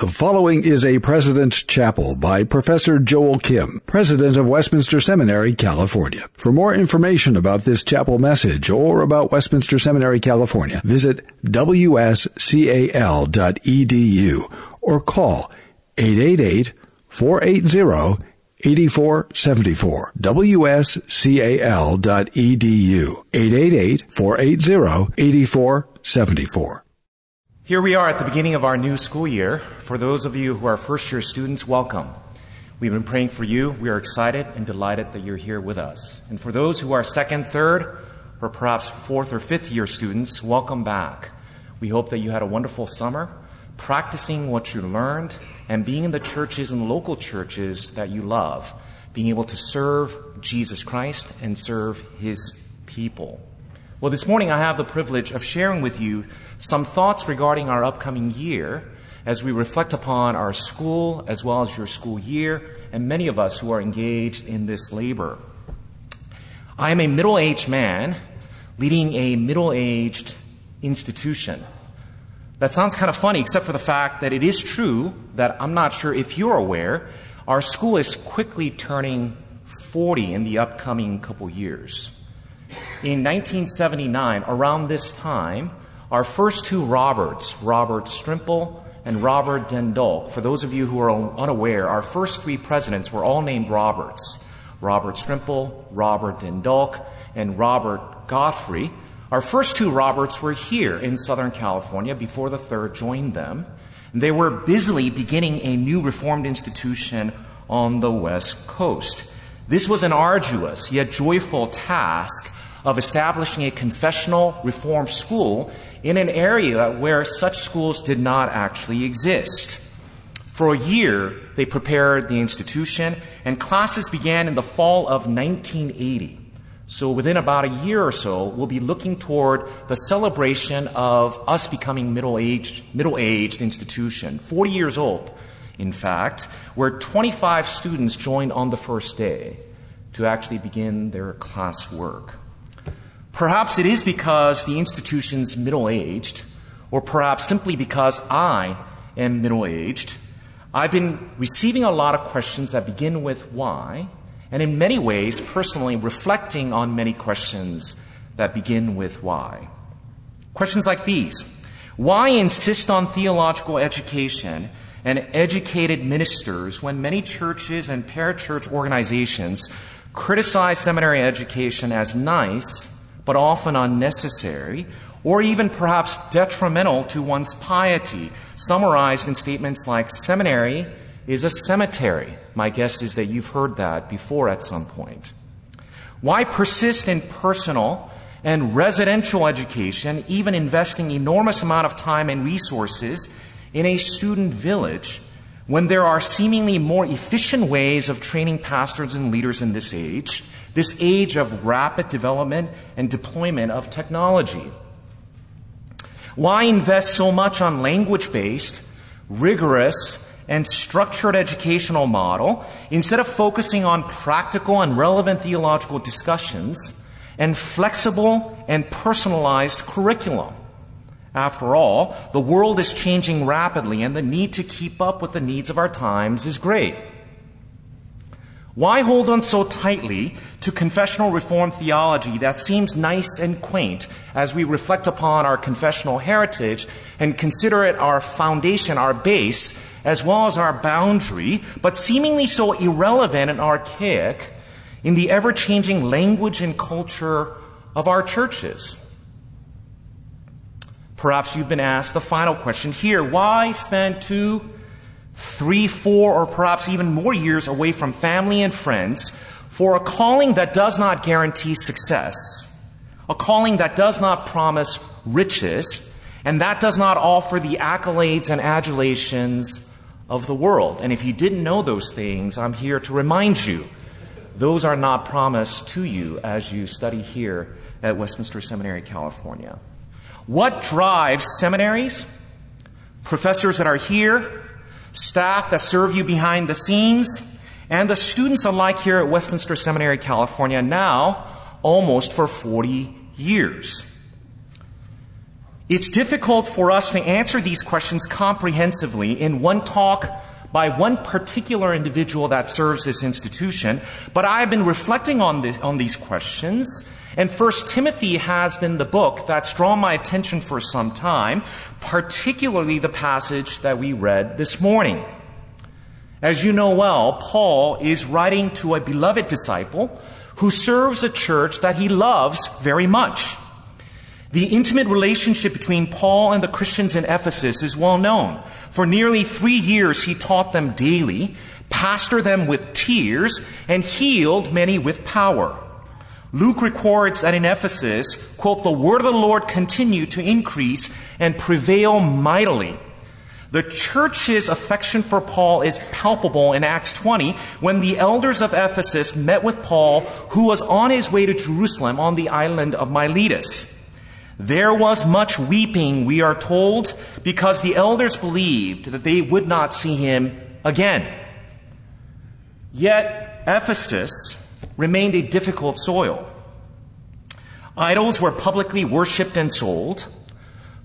The following is a President's Chapel by Professor Joel Kim, President of Westminster Seminary, California. For more information about this chapel message or about Westminster Seminary, California, visit wscal.edu or call 888 480 8474 wscal.edu 888 480 8474 Here we are at the beginning of our new school year. For those of you who are first year students, welcome. We've been praying for you. We are excited and delighted that you're here with us. And for those who are second, third, or perhaps fourth or fifth year students, welcome back. We hope that you had a wonderful summer practicing what you learned and being in the churches and local churches that you love, being able to serve Jesus Christ and serve his people. Well, this morning I have the privilege of sharing with you some thoughts regarding our upcoming year as we reflect upon our school as well as your school year and many of us who are engaged in this labor. I am a middle aged man leading a middle aged institution. That sounds kind of funny, except for the fact that it is true that I'm not sure if you're aware, our school is quickly turning 40 in the upcoming couple years. In 1979, around this time, our first two Roberts, Robert Strimple and Robert den Dulk, for those of you who are unaware, our first three presidents were all named Roberts Robert Strimple, Robert den Dulk, and Robert Godfrey. Our first two Roberts were here in Southern California before the third joined them. They were busily beginning a new Reformed institution on the West Coast. This was an arduous yet joyful task of establishing a confessional Reformed school in an area where such schools did not actually exist. For a year, they prepared the institution, and classes began in the fall of 1980. So, within about a year or so, we'll be looking toward the celebration of us becoming middle-aged, middle-aged institution, 40 years old, in fact, where 25 students joined on the first day to actually begin their class work. Perhaps it is because the institution's middle aged, or perhaps simply because I am middle aged. I've been receiving a lot of questions that begin with why, and in many ways, personally, reflecting on many questions that begin with why. Questions like these Why insist on theological education and educated ministers when many churches and parachurch organizations criticize seminary education as nice but often unnecessary, or even perhaps detrimental to one's piety, summarized in statements like seminary is a cemetery. My guess is that you've heard that before at some point. Why persist in personal and residential education, even investing enormous amount of time and resources in a student village, when there are seemingly more efficient ways of training pastors and leaders in this age this age of rapid development and deployment of technology. Why invest so much on language based, rigorous, and structured educational model instead of focusing on practical and relevant theological discussions and flexible and personalized curriculum? After all, the world is changing rapidly and the need to keep up with the needs of our times is great. Why hold on so tightly to confessional reform theology that seems nice and quaint as we reflect upon our confessional heritage and consider it our foundation, our base, as well as our boundary, but seemingly so irrelevant and archaic in the ever changing language and culture of our churches? Perhaps you've been asked the final question here why spend two three, four, or perhaps even more years away from family and friends for a calling that does not guarantee success, a calling that does not promise riches, and that does not offer the accolades and adulations of the world. And if you didn't know those things, I'm here to remind you those are not promised to you as you study here at Westminster Seminary, California. What drives seminaries? Professors that are here, staff that serve you behind the scenes, and the students alike here at Westminster Seminary, California, now almost for 40 years. It's difficult for us to answer these questions comprehensively in one talk by one particular individual that serves this institution, but I have been reflecting on, this, on these questions, and First Timothy has been the book that's drawn my attention for some time, particularly the passage that we read this morning. As you know well, Paul is writing to a beloved disciple who serves a church that he loves very much. The intimate relationship between Paul and the Christians in Ephesus is well known. For nearly three years, he taught them daily, pastored them with tears, and healed many with power. Luke records that in Ephesus, quote, the word of the Lord continued to increase and prevail mightily. The church's affection for Paul is palpable in Acts 20 when the elders of Ephesus met with Paul, who was on his way to Jerusalem on the island of Miletus. There was much weeping, we are told, because the elders believed that they would not see him again. Yet, Ephesus remained a difficult soil. Idols were publicly worshipped and sold.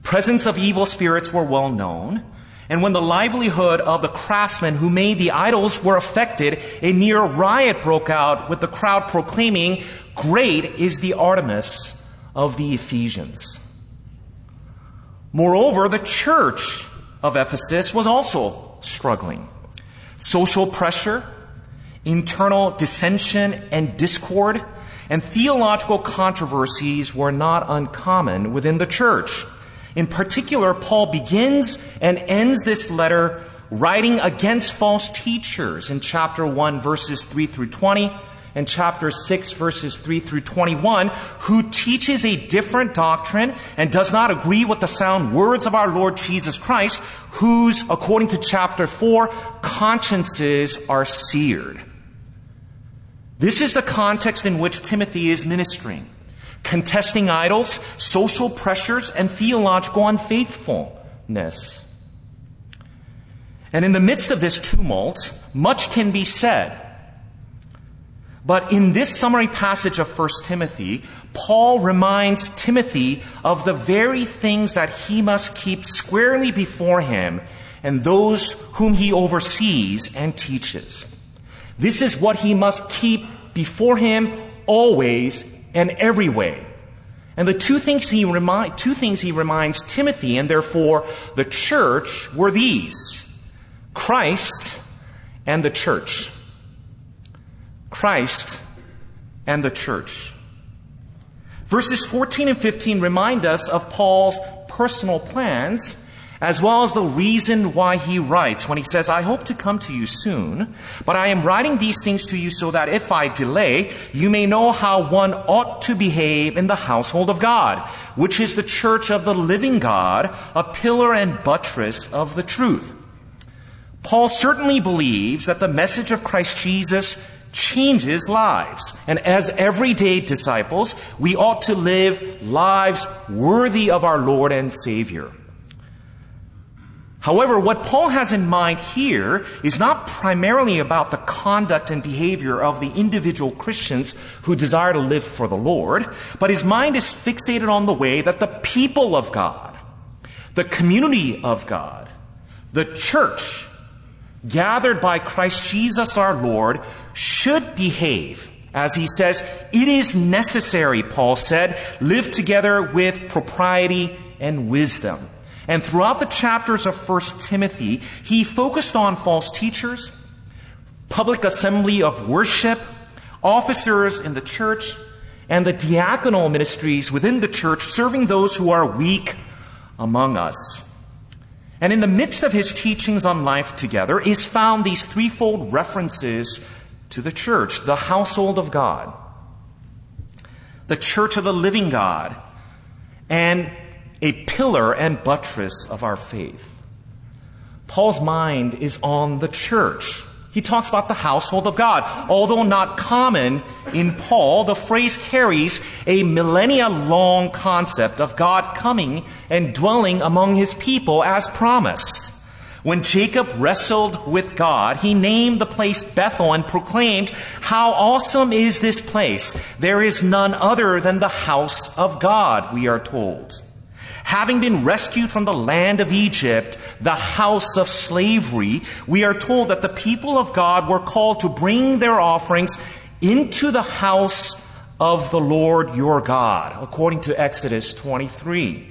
Presence of evil spirits were well known. And when the livelihood of the craftsmen who made the idols were affected, a near riot broke out with the crowd proclaiming, Great is the Artemis of the Ephesians. Moreover, the church of Ephesus was also struggling. Social pressure, internal dissension and discord, and theological controversies were not uncommon within the church. In particular, Paul begins and ends this letter writing against false teachers in chapter 1, verses 3 through 20 and chapter 6, verses 3 through 21, who teaches a different doctrine and does not agree with the sound words of our Lord Jesus Christ, whose, according to chapter 4, consciences are seared. This is the context in which Timothy is ministering, contesting idols, social pressures, and theological unfaithfulness. And in the midst of this tumult, much can be said but in this summary passage of 1 Timothy, Paul reminds Timothy of the very things that he must keep squarely before him and those whom he oversees and teaches. This is what he must keep before him always and every way. And the two things he, remi- two things he reminds Timothy and therefore the church were these Christ and the church. Christ and the church. Verses 14 and 15 remind us of Paul's personal plans as well as the reason why he writes when he says, I hope to come to you soon, but I am writing these things to you so that if I delay, you may know how one ought to behave in the household of God, which is the church of the living God, a pillar and buttress of the truth. Paul certainly believes that the message of Christ Jesus changes lives. And as everyday disciples, we ought to live lives worthy of our Lord and Savior. However, what Paul has in mind here is not primarily about the conduct and behavior of the individual Christians who desire to live for the Lord, but his mind is fixated on the way that the people of God, the community of God, the church, gathered by Christ Jesus our Lord, should behave. As he says, it is necessary, Paul said, live together with propriety and wisdom. And throughout the chapters of 1 Timothy, he focused on false teachers, public assembly of worship, officers in the church, and the diaconal ministries within the church, serving those who are weak among us. And in the midst of his teachings on life together is found these threefold references to the church, the household of God, the church of the living God, and a pillar and buttress of our faith. Paul's mind is on the church. He talks about the household of God. Although not common in Paul, the phrase carries a millennia long concept of God coming and dwelling among his people as promised. When Jacob wrestled with God, he named the place Bethel and proclaimed, How awesome is this place! There is none other than the house of God, we are told. Having been rescued from the land of Egypt, the house of slavery, we are told that the people of God were called to bring their offerings into the house of the Lord your God, according to Exodus 23.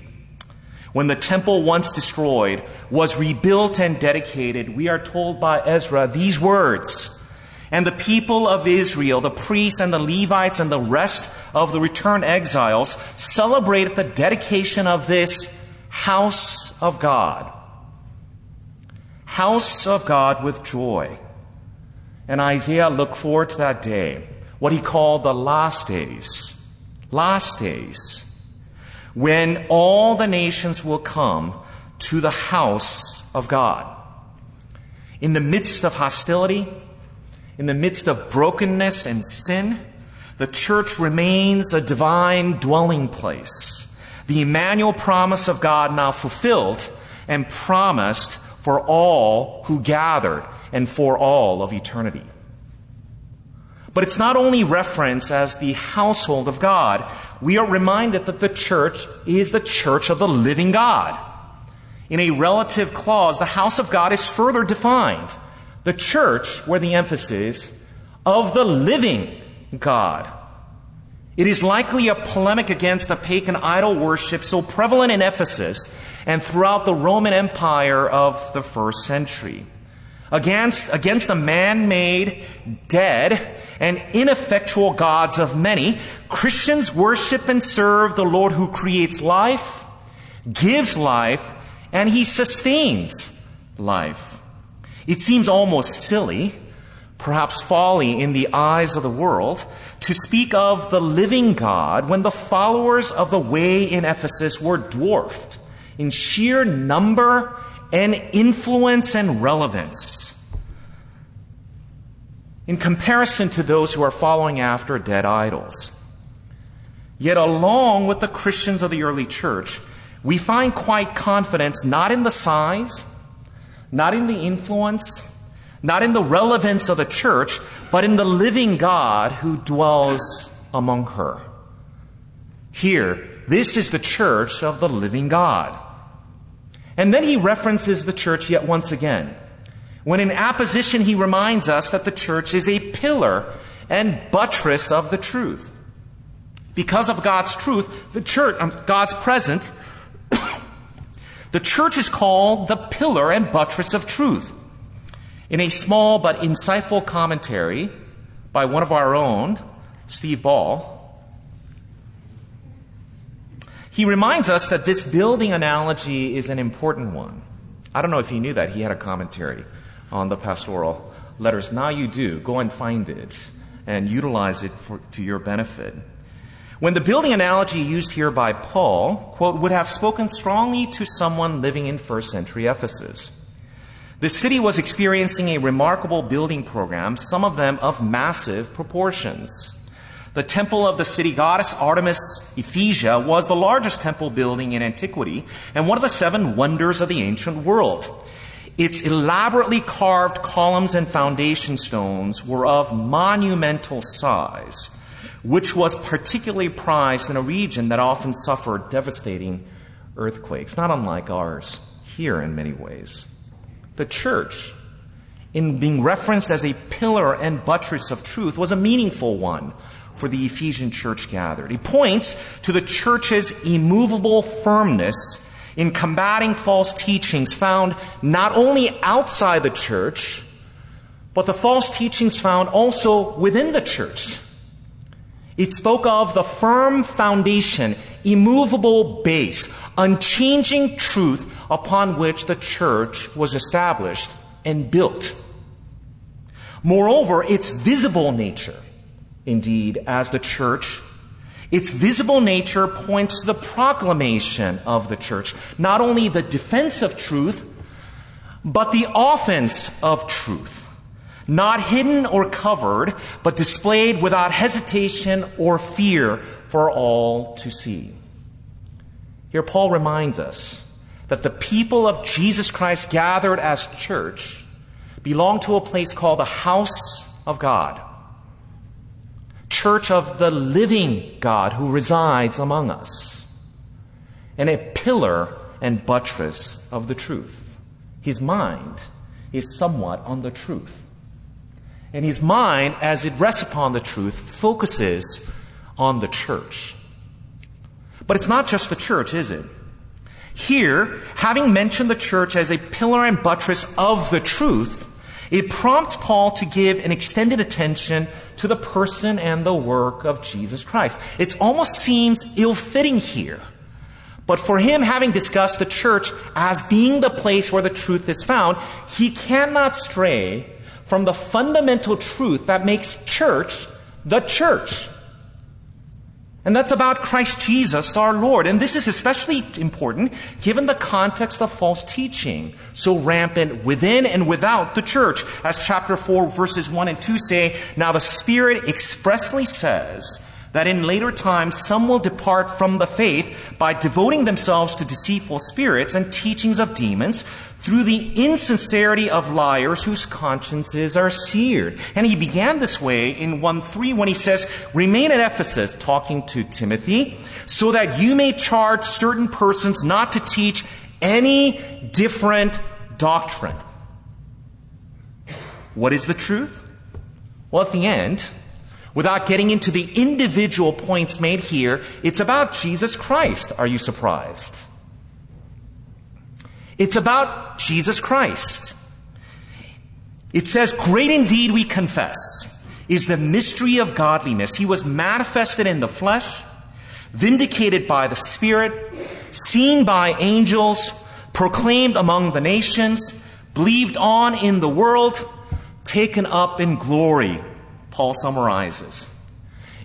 When the temple once destroyed was rebuilt and dedicated, we are told by Ezra these words. And the people of Israel, the priests and the Levites and the rest of the returned exiles celebrated the dedication of this house of God. House of God with joy. And Isaiah looked forward to that day, what he called the last days. Last days. When all the nations will come to the house of God. In the midst of hostility, in the midst of brokenness and sin, the church remains a divine dwelling place. The Emmanuel promise of God now fulfilled and promised for all who gathered and for all of eternity. But it's not only referenced as the household of God. We are reminded that the church is the church of the living God. In a relative clause, the house of God is further defined. The church, where the emphasis, of the living God. It is likely a polemic against the pagan idol worship so prevalent in Ephesus and throughout the Roman Empire of the first century. Against, against the man made, dead, and ineffectual gods of many, Christians worship and serve the Lord who creates life, gives life, and he sustains life. It seems almost silly perhaps folly in the eyes of the world, to speak of the living God when the followers of the way in Ephesus were dwarfed in sheer number and influence and relevance. In comparison to those who are following after dead idols. Yet, along with the Christians of the early church, we find quite confidence not in the size, not in the influence, not in the relevance of the church, but in the living God who dwells among her. Here, this is the church of the living God. And then he references the church yet once again. When in apposition, he reminds us that the church is a pillar and buttress of the truth. Because of God's truth, the church, um, God's presence, the church is called the pillar and buttress of truth. In a small but insightful commentary by one of our own, Steve Baugh, he reminds us that this building analogy is an important one. I don't know if you knew that. He had a commentary on the pastoral letters. Now you do. Go and find it and utilize it for, to your benefit. When the building analogy used here by Paul, quote, would have spoken strongly to someone living in first century Ephesus. The city was experiencing a remarkable building program, some of them of massive proportions. The temple of the city goddess Artemis Ephesia was the largest temple building in antiquity and one of the seven wonders of the ancient world. Its elaborately carved columns and foundation stones were of monumental size, which was particularly prized in a region that often suffered devastating earthquakes, not unlike ours here in many ways. The church, in being referenced as a pillar and buttress of truth, was a meaningful one for the Ephesian church gathered. He points to the church's immovable firmness in combating false teachings found not only outside the church, but the false teachings found also within the church. It spoke of the firm foundation, immovable base, unchanging truth upon which the church was established and built. Moreover, its visible nature, indeed, as the church, its visible nature points to the proclamation of the church, not only the defense of truth, but the offense of truth. Not hidden or covered, but displayed without hesitation or fear for all to see. Here, Paul reminds us that the people of Jesus Christ gathered as church belong to a place called the house of God, church of the living God who resides among us. and a pillar and buttress of the truth. His mind is somewhat on the truth. And his mind, as it rests upon the truth, focuses on the church. But it's not just the church, is it? Here, having mentioned the church as a pillar and buttress of the truth, it prompts Paul to give an extended attention to the person and the work of Jesus Christ. It almost seems ill fitting here. But for him, having discussed the church as being the place where the truth is found, he cannot stray from the fundamental truth that makes church the church. And that's about Christ Jesus, our Lord. And this is especially important given the context of false teaching, so rampant within and without the church. As chapter 4, verses 1 and 2 say, Now the Spirit expressly says that in later times some will depart from the faith by devoting themselves to deceitful spirits and teachings of demons through the insincerity of liars whose consciences are seared. And he began this way in 1 3 when he says, Remain at Ephesus, talking to Timothy, so that you may charge certain persons not to teach any different doctrine. What is the truth? Well, at the end, without getting into the individual points made here, it's about Jesus Christ. Are you surprised? It's about Jesus Christ. It says, Great indeed we confess is the mystery of godliness. He was manifested in the flesh, vindicated by the Spirit, seen by angels, proclaimed among the nations, believed on in the world, taken up in glory, Paul summarizes.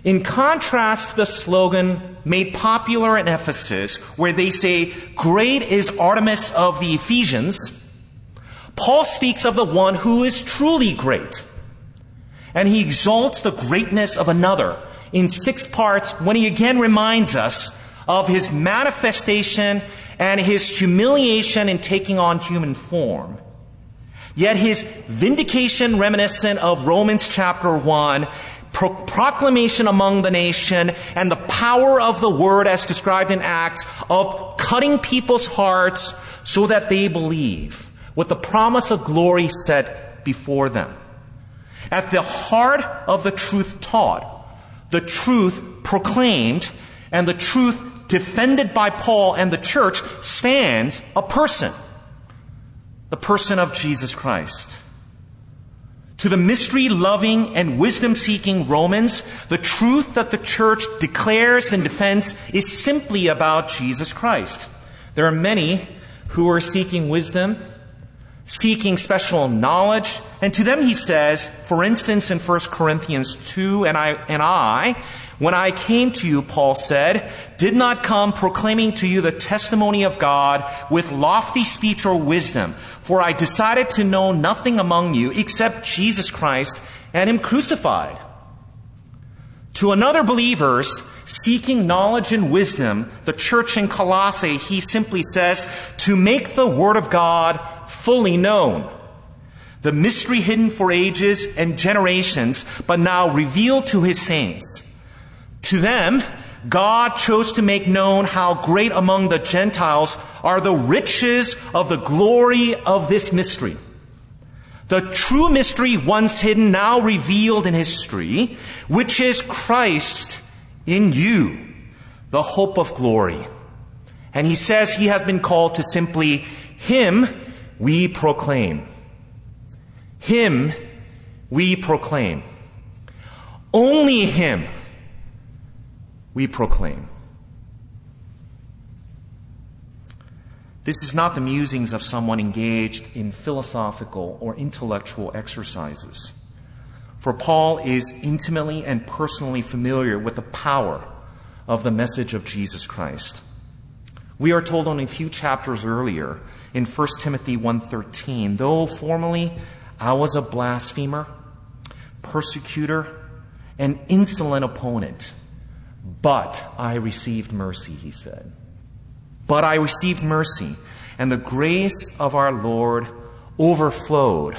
In contrast the slogan made popular in Ephesus, where they say, Great is Artemis of the Ephesians, Paul speaks of the one who is truly great. And he exalts the greatness of another in six parts when he again reminds us of his manifestation and his humiliation in taking on human form. Yet his vindication reminiscent of Romans chapter 1 pro- proclamation among the nation, and the power of the word as described in Acts of cutting people's hearts so that they believe, with the promise of glory set before them. At the heart of the truth taught, the truth proclaimed, and the truth defended by Paul and the church stands a person. The person of Jesus Christ. To the mystery loving and wisdom seeking Romans, the truth that the church declares and defends is simply about Jesus Christ. There are many who are seeking wisdom, seeking special knowledge, and to them he says, for instance in 1 Corinthians 2, and I, and I, when I came to you, Paul said, did not come proclaiming to you the testimony of God with lofty speech or wisdom, for I decided to know nothing among you except Jesus Christ and Him crucified. To another believers seeking knowledge and wisdom, the church in Colossae, he simply says, to make the Word of God fully known. The mystery hidden for ages and generations, but now revealed to His saints. To them, God chose to make known how great among the Gentiles are the riches of the glory of this mystery. The true mystery once hidden, now revealed in history, which is Christ in you, the hope of glory. And he says he has been called to simply Him we proclaim. Him we proclaim. Only Him we proclaim. This is not the musings of someone engaged in philosophical or intellectual exercises. For Paul is intimately and personally familiar with the power of the message of Jesus Christ. We are told only a few chapters earlier in 1 Timothy 1:13, though formerly I was a blasphemer, persecutor, and insolent opponent, but I received mercy, he said. But I received mercy, and the grace of our Lord overflowed,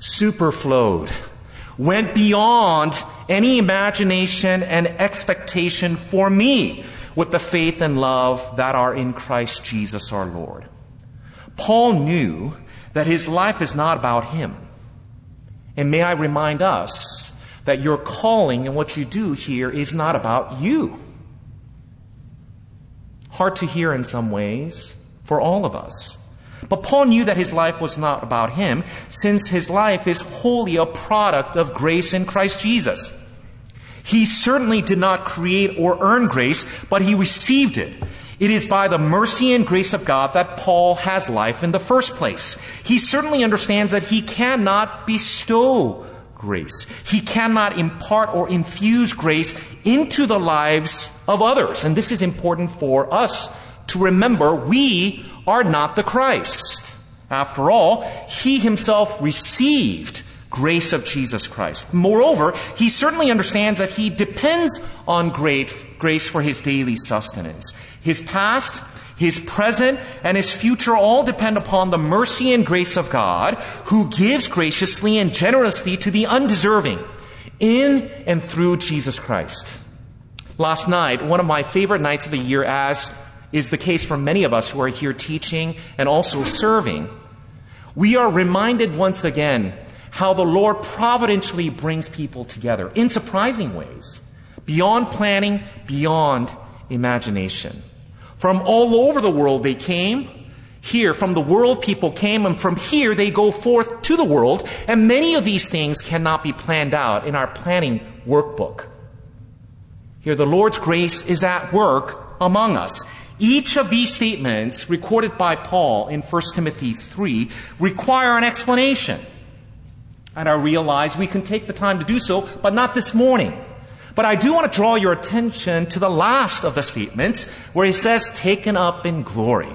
superflowed, went beyond any imagination and expectation for me. with the faith and love that are in Christ Jesus our Lord. Paul knew that his life is not about him. And may I remind us that your calling and what you do here is not about you. Hard to hear in some ways for all of us. But Paul knew that his life was not about him, since his life is wholly a product of grace in Christ Jesus. He certainly did not create or earn grace, but he received it. It is by the mercy and grace of God that Paul has life in the first place. He certainly understands that he cannot bestow grace. He cannot impart or infuse grace into the lives of others. And this is important for us to remember. We are not the Christ. After all, he himself received grace of Jesus Christ. Moreover, he certainly understands that he depends on grace for his daily sustenance. His past, his present, and his future all depend upon the mercy and grace of God, who gives graciously and generously to the undeserving in and through Jesus Christ. Last night, one of my favorite nights of the year, as is the case for many of us who are here teaching and also serving, we are reminded once again how the Lord providentially brings people together in surprising ways, beyond planning, beyond imagination. From all over the world they came. Here, from the world, people came, and from here they go forth to the world, and many of these things cannot be planned out in our planning workbook. Here, the Lord's grace is at work among us. Each of these statements, recorded by Paul in 1 Timothy 3, require an explanation. And I realize we can take the time to do so, but not this morning. But I do want to draw your attention to the last of the statements where he says, taken up in glory.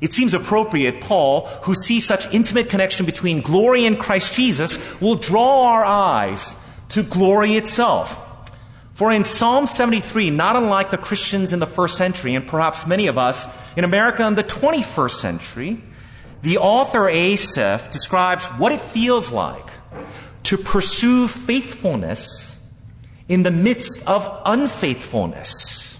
It seems appropriate, Paul, who sees such intimate connection between glory and Christ Jesus, will draw our eyes to glory itself. For in Psalm 73, not unlike the Christians in the first century, and perhaps many of us in America in the 21st century, the author Asaph describes what it feels like to pursue faithfulness in the midst of unfaithfulness.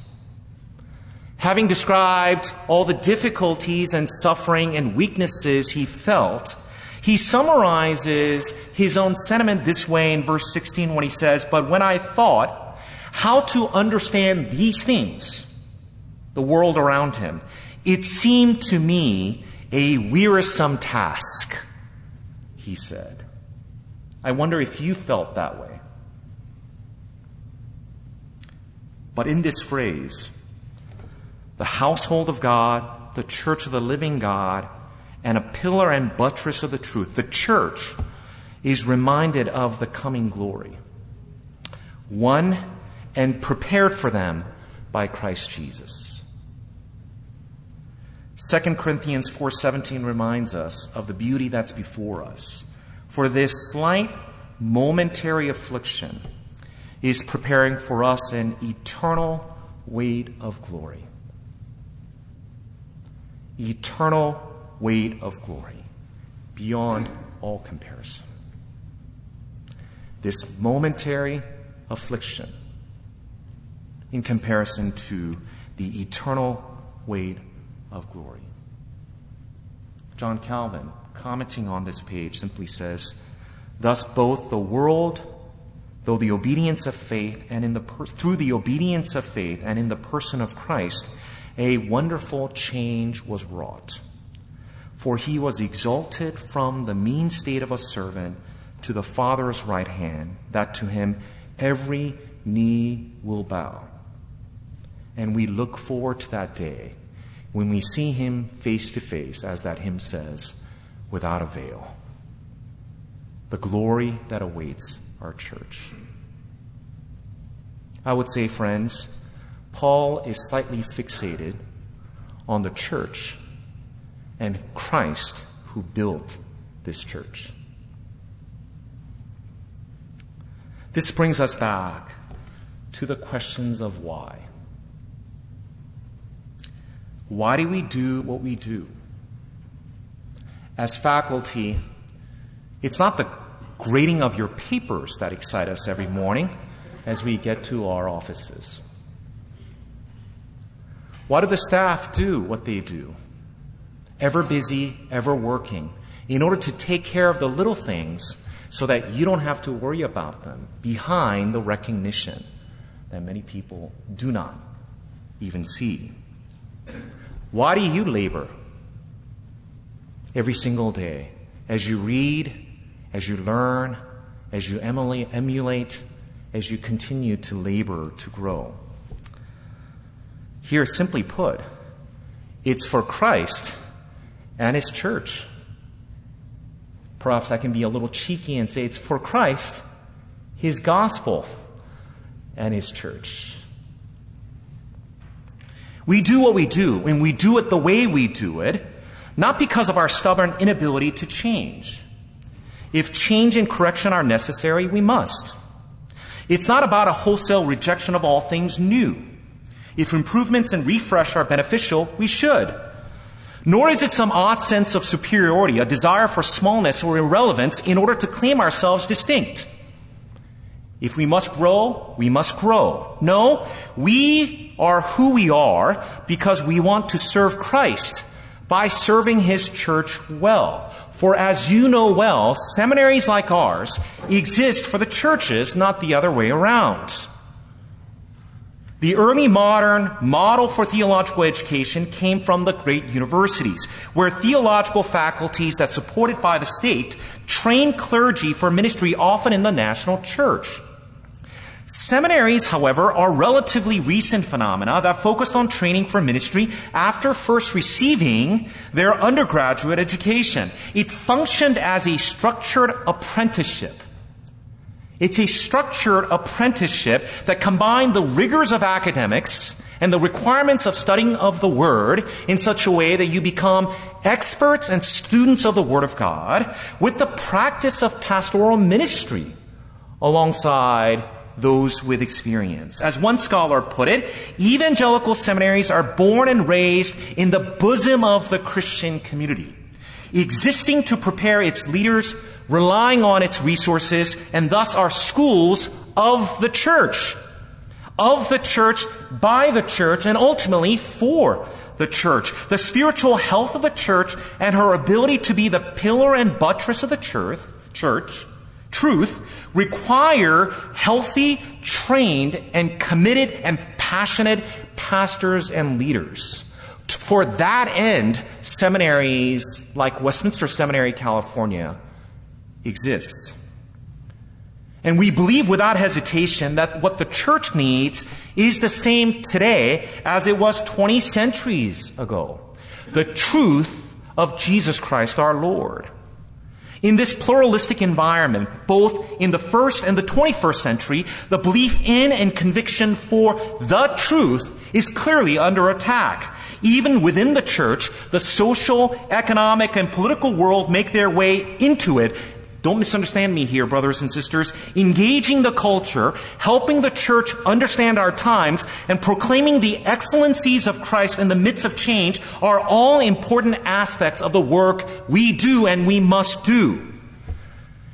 Having described all the difficulties and suffering and weaknesses he felt, he summarizes his own sentiment this way in verse 16 when he says, But when I thought how to understand these things, the world around him, it seemed to me a wearisome task, he said. I wonder if you felt that way. But in this phrase, the household of God, the church of the living God, and a pillar and buttress of the truth, the church is reminded of the coming glory. Won and prepared for them by Christ Jesus. 2 Corinthians 4:17 reminds us of the beauty that's before us. For this slight momentary affliction is preparing for us an eternal weight of glory. Eternal weight of glory beyond all comparison. This momentary affliction in comparison to the eternal weight of glory. John Calvin, commenting on this page, simply says, Thus both the world though the obedience of faith and in the per- through the obedience of faith and in the person of Christ a wonderful change was wrought. For he was exalted from the mean state of a servant to the father's right hand that to him every knee will bow. And we look forward to that day when we see him face to face as that hymn says without a veil. The glory that awaits our church. I would say, friends, Paul is slightly fixated on the church and Christ who built this church. This brings us back to the questions of why. Why do we do what we do? As faculty, it's not the grading of your papers that excite us every morning as we get to our offices. Why do the staff do what they do? Ever busy, ever working, in order to take care of the little things so that you don't have to worry about them behind the recognition that many people do not even see. Why do you labor every single day as you read, as you learn, as you emulate, as you continue to labor to grow? Here, simply put, it's for Christ and His church. Perhaps I can be a little cheeky and say it's for Christ, His gospel, and His church. We do what we do, and we do it the way we do it, not because of our stubborn inability to change. If change and correction are necessary, we must. It's not about a wholesale rejection of all things new. If improvements and refresh are beneficial, we should. Nor is it some odd sense of superiority, a desire for smallness or irrelevance in order to claim ourselves distinct. If we must grow, we must grow. No, we are who we are because we want to serve Christ by serving His church well. For as you know well, seminaries like ours exist for the churches, not the other way around. The early modern model for theological education came from the great universities, where theological faculties that supported by the state trained clergy for ministry often in the national church. Seminaries, however, are relatively recent phenomena that focused on training for ministry after first receiving their undergraduate education. It functioned as a structured apprenticeship it's a structured apprenticeship that combined the rigors of academics and the requirements of studying of the Word in such a way that you become experts and students of the Word of God with the practice of pastoral ministry alongside those with experience. As one scholar put it, evangelical seminaries are born and raised in the bosom of the Christian community, existing to prepare its leaders relying on its resources, and thus are schools of the church. Of the church, by the church, and ultimately for the church. The spiritual health of the church and her ability to be the pillar and buttress of the church, church truth, require healthy, trained, and committed and passionate pastors and leaders. For that end, seminaries like Westminster Seminary, California, exists. And we believe without hesitation that what the church needs is the same today as it was 20 centuries ago. The truth of Jesus Christ our Lord. In this pluralistic environment, both in the first and the 21st century, the belief in and conviction for the truth is clearly under attack. Even within the church, the social, economic, and political world make their way into it don't misunderstand me here, brothers and sisters. Engaging the culture, helping the church understand our times, and proclaiming the excellencies of Christ in the midst of change are all important aspects of the work we do and we must do.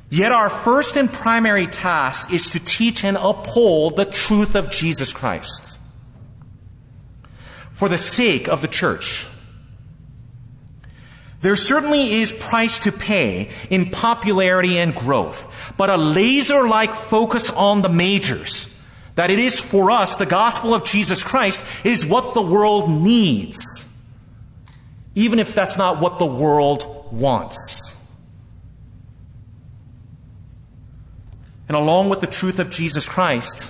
Yet our first and primary task is to teach and uphold the truth of Jesus Christ. For the sake of the church, there certainly is price to pay in popularity and growth, but a laser like focus on the majors, that it is for us, the gospel of Jesus Christ, is what the world needs, even if that's not what the world wants. And along with the truth of Jesus Christ,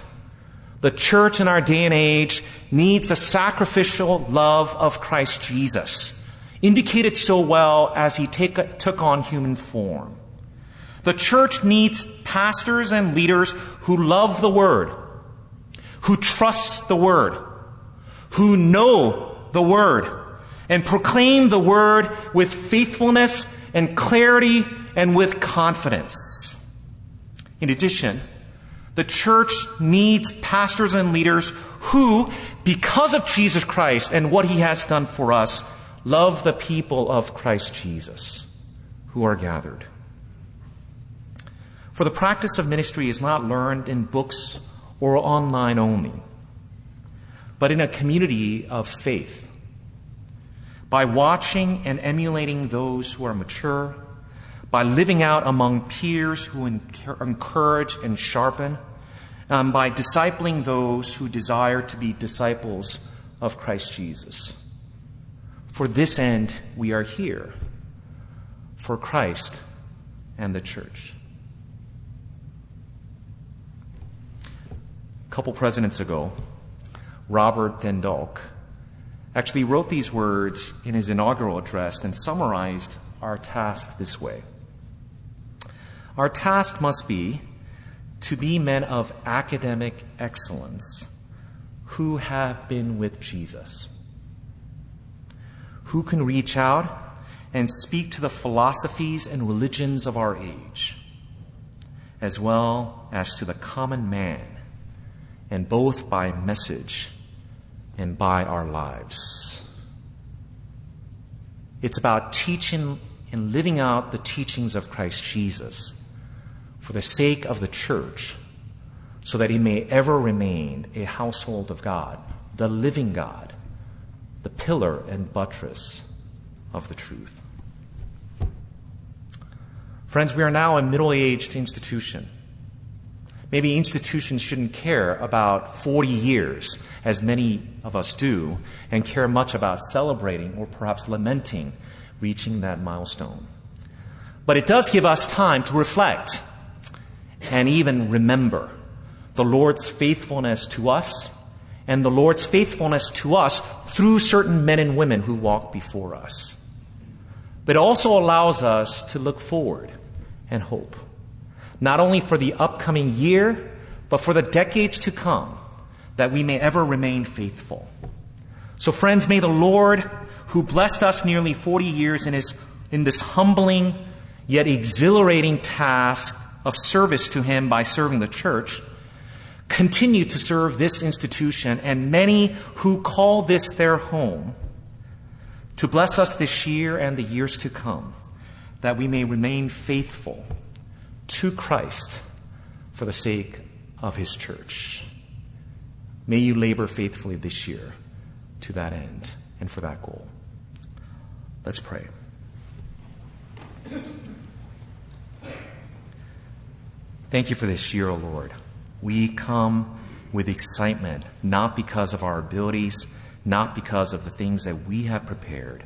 the church in our day and age needs the sacrificial love of Christ Jesus indicated so well as he take, took on human form. The church needs pastors and leaders who love the Word, who trust the Word, who know the Word, and proclaim the Word with faithfulness and clarity and with confidence. In addition, the church needs pastors and leaders who, because of Jesus Christ and what he has done for us, Love the people of Christ Jesus who are gathered. For the practice of ministry is not learned in books or online only, but in a community of faith. By watching and emulating those who are mature, by living out among peers who encourage and sharpen, um, by discipling those who desire to be disciples of Christ Jesus. For this end, we are here, for Christ and the church. A couple presidents ago, Robert den Dulk actually wrote these words in his inaugural address and summarized our task this way Our task must be to be men of academic excellence who have been with Jesus, who can reach out and speak to the philosophies and religions of our age, as well as to the common man, and both by message and by our lives. It's about teaching and living out the teachings of Christ Jesus for the sake of the church, so that he may ever remain a household of God, the living God, the pillar and buttress of the truth. Friends, we are now a middle aged institution. Maybe institutions shouldn't care about 40 years, as many of us do, and care much about celebrating or perhaps lamenting reaching that milestone. But it does give us time to reflect and even remember the Lord's faithfulness to us and the Lord's faithfulness to us through certain men and women who walk before us. But it also allows us to look forward and hope, not only for the upcoming year, but for the decades to come, that we may ever remain faithful. So, friends, may the Lord, who blessed us nearly 40 years in, his, in this humbling yet exhilarating task of service to Him by serving the church, continue to serve this institution and many who call this their home to bless us this year and the years to come, that we may remain faithful to Christ for the sake of His church. May you labor faithfully this year to that end and for that goal. Let's pray. Thank you for this year, O Lord. We come with excitement, not because of our abilities, not because of the things that we have prepared,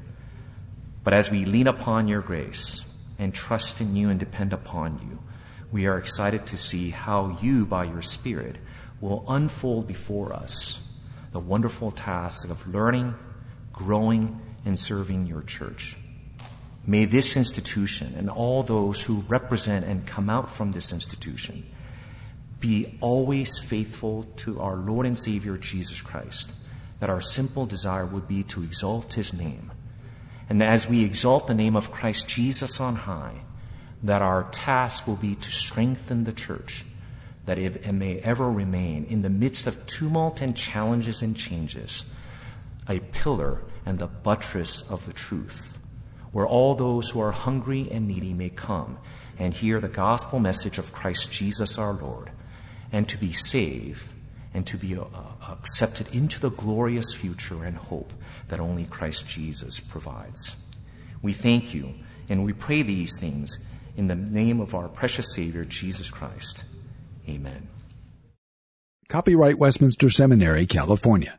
but as we lean upon your grace and trust in you and depend upon you, we are excited to see how you, by your Spirit, will unfold before us the wonderful task of learning, growing, and serving your church. May this institution and all those who represent and come out from this institution be always faithful to our Lord and Savior Jesus Christ, that our simple desire would be to exalt his name. And as we exalt the name of Christ Jesus on high, that our task will be to strengthen the church, that it may ever remain in the midst of tumult and challenges and changes, a pillar and the buttress of the truth where all those who are hungry and needy may come and hear the gospel message of Christ Jesus our Lord, and to be saved and to be uh, accepted into the glorious future and hope that only Christ Jesus provides. We thank you and we pray these things in the name of our precious Savior, Jesus Christ. Amen. Copyright Westminster Seminary, California.